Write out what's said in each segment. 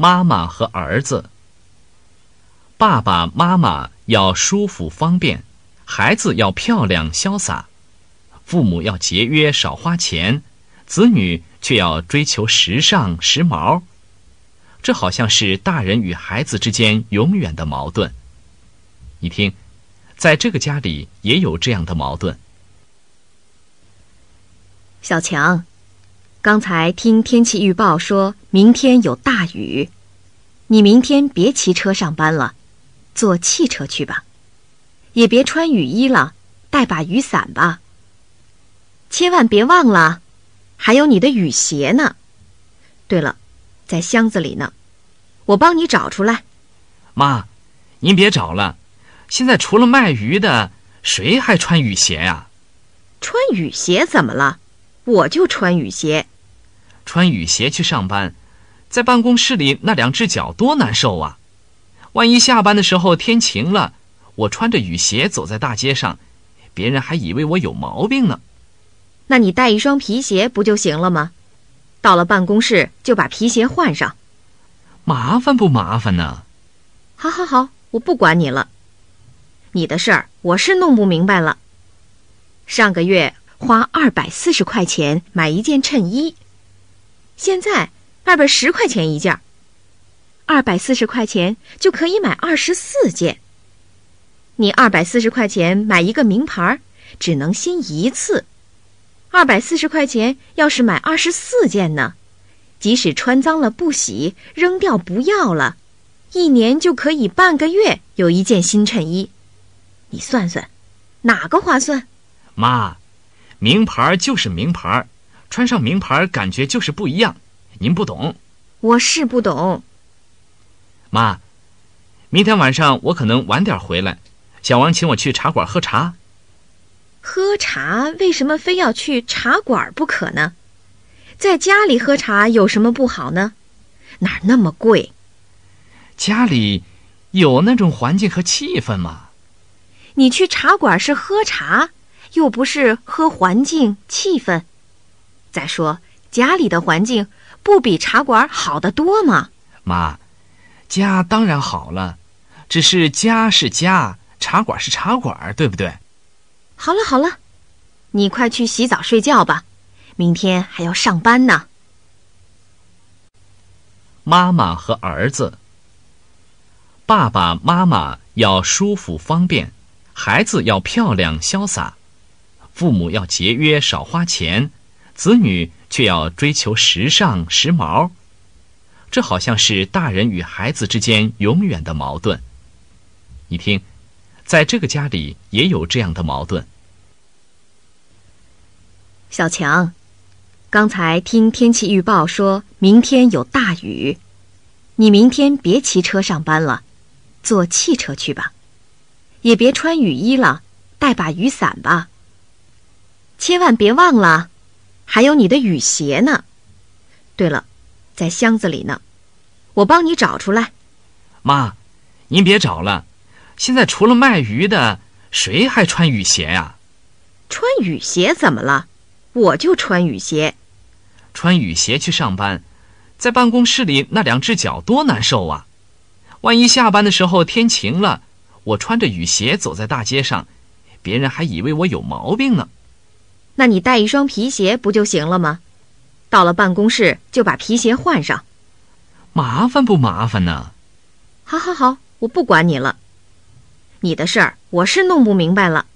妈妈和儿子。爸爸妈妈要舒服方便，孩子要漂亮潇洒，父母要节约少花钱，子女却要追求时尚时髦。这好像是大人与孩子之间永远的矛盾。你听，在这个家里也有这样的矛盾。小强，刚才听天气预报说明天有大雨，你明天别骑车上班了，坐汽车去吧，也别穿雨衣了，带把雨伞吧。千万别忘了，还有你的雨鞋呢。对了，在箱子里呢，我帮你找出来。妈，您别找了。现在除了卖鱼的，谁还穿雨鞋呀？穿雨鞋怎么了？我就穿雨鞋。穿雨鞋去上班，在办公室里那两只脚多难受啊！万一下班的时候天晴了，我穿着雨鞋走在大街上，别人还以为我有毛病呢。那你带一双皮鞋不就行了吗？到了办公室就把皮鞋换上。麻烦不麻烦呢？好好好，我不管你了。你的事儿我是弄不明白了。上个月花二百四十块钱买一件衬衣，现在外边十块钱一件。二百四十块钱就可以买二十四件。你二百四十块钱买一个名牌，只能新一次。二百四十块钱要是买二十四件呢，即使穿脏了不洗，扔掉不要了，一年就可以半个月有一件新衬衣。你算算，哪个划算？妈，名牌就是名牌，穿上名牌感觉就是不一样。您不懂，我是不懂。妈，明天晚上我可能晚点回来，小王请我去茶馆喝茶。喝茶为什么非要去茶馆不可呢？在家里喝茶有什么不好呢？哪儿那么贵？家里有那种环境和气氛吗？你去茶馆是喝茶，又不是喝环境气氛。再说家里的环境不比茶馆好得多吗？妈，家当然好了，只是家是家，茶馆是茶馆，对不对？好了好了，你快去洗澡睡觉吧，明天还要上班呢。妈妈和儿子，爸爸妈妈要舒服方便。孩子要漂亮潇洒，父母要节约少花钱，子女却要追求时尚时髦。这好像是大人与孩子之间永远的矛盾。你听，在这个家里也有这样的矛盾。小强，刚才听天气预报说明天有大雨，你明天别骑车上班了，坐汽车去吧。也别穿雨衣了，带把雨伞吧。千万别忘了，还有你的雨鞋呢。对了，在箱子里呢，我帮你找出来。妈，您别找了，现在除了卖鱼的，谁还穿雨鞋呀？穿雨鞋怎么了？我就穿雨鞋。穿雨鞋去上班，在办公室里那两只脚多难受啊！万一下班的时候天晴了。我穿着雨鞋走在大街上，别人还以为我有毛病呢。那你带一双皮鞋不就行了吗？到了办公室就把皮鞋换上。麻烦不麻烦呢？好好好，我不管你了。你的事儿我是弄不明白了。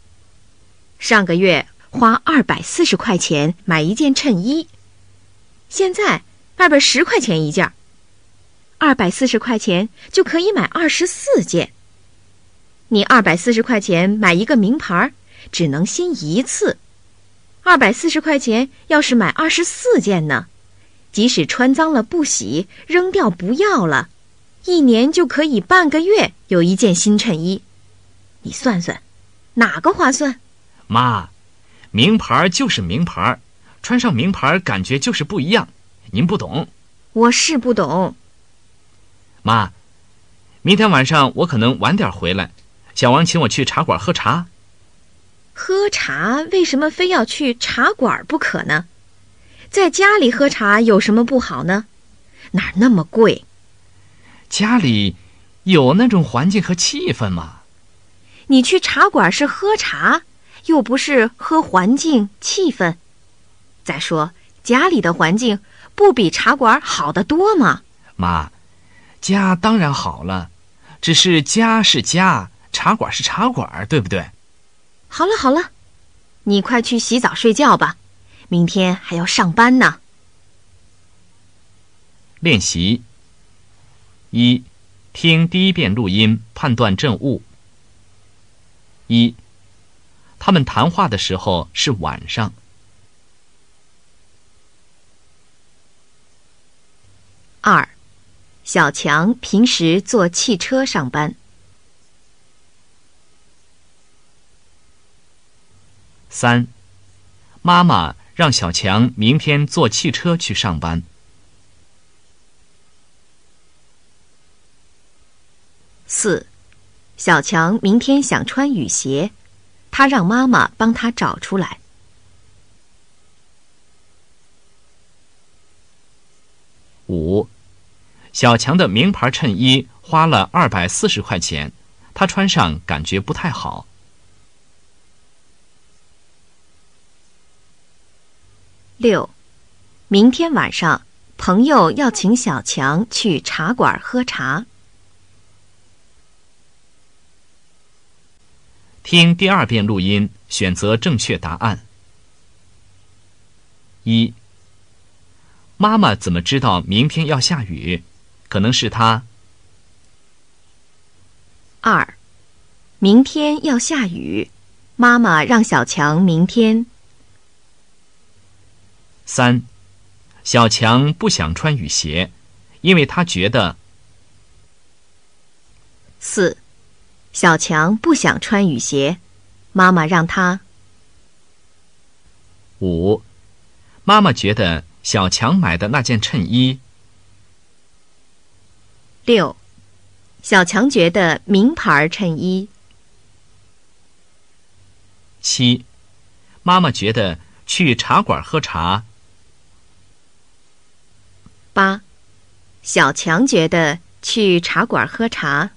上个月花二百四十块钱买一件衬衣，现在外边十块钱一件。二百四十块钱就可以买二十四件。你二百四十块钱买一个名牌，只能新一次。二百四十块钱要是买二十四件呢，即使穿脏了不洗，扔掉不要了，一年就可以半个月有一件新衬衣。你算算，哪个划算？妈，名牌就是名牌，穿上名牌感觉就是不一样。您不懂，我是不懂。妈，明天晚上我可能晚点回来。小王请我去茶馆喝茶。喝茶为什么非要去茶馆不可呢？在家里喝茶有什么不好呢？哪儿那么贵？家里有那种环境和气氛吗？你去茶馆是喝茶，又不是喝环境气氛。再说，家里的环境不比茶馆好得多吗？妈，家当然好了，只是家是家，茶馆是茶馆，对不对？好了好了，你快去洗澡睡觉吧，明天还要上班呢。练习一，听第一遍录音，判断正误。一，他们谈话的时候是晚上。二，小强平时坐汽车上班。三，妈妈让小强明天坐汽车去上班。四，小强明天想穿雨鞋，他让妈妈帮他找出来。五，小强的名牌衬衣花了二百四十块钱，他穿上感觉不太好。六，明天晚上朋友要请小强去茶馆喝茶。听第二遍录音，选择正确答案。一，妈妈怎么知道明天要下雨？可能是她。二，明天要下雨，妈妈让小强明天。三，小强不想穿雨鞋，因为他觉得。四。小强不想穿雨鞋，妈妈让他。五，妈妈觉得小强买的那件衬衣。六，小强觉得名牌衬衣。七，妈妈觉得去茶馆喝茶。八，小强觉得去茶馆喝茶。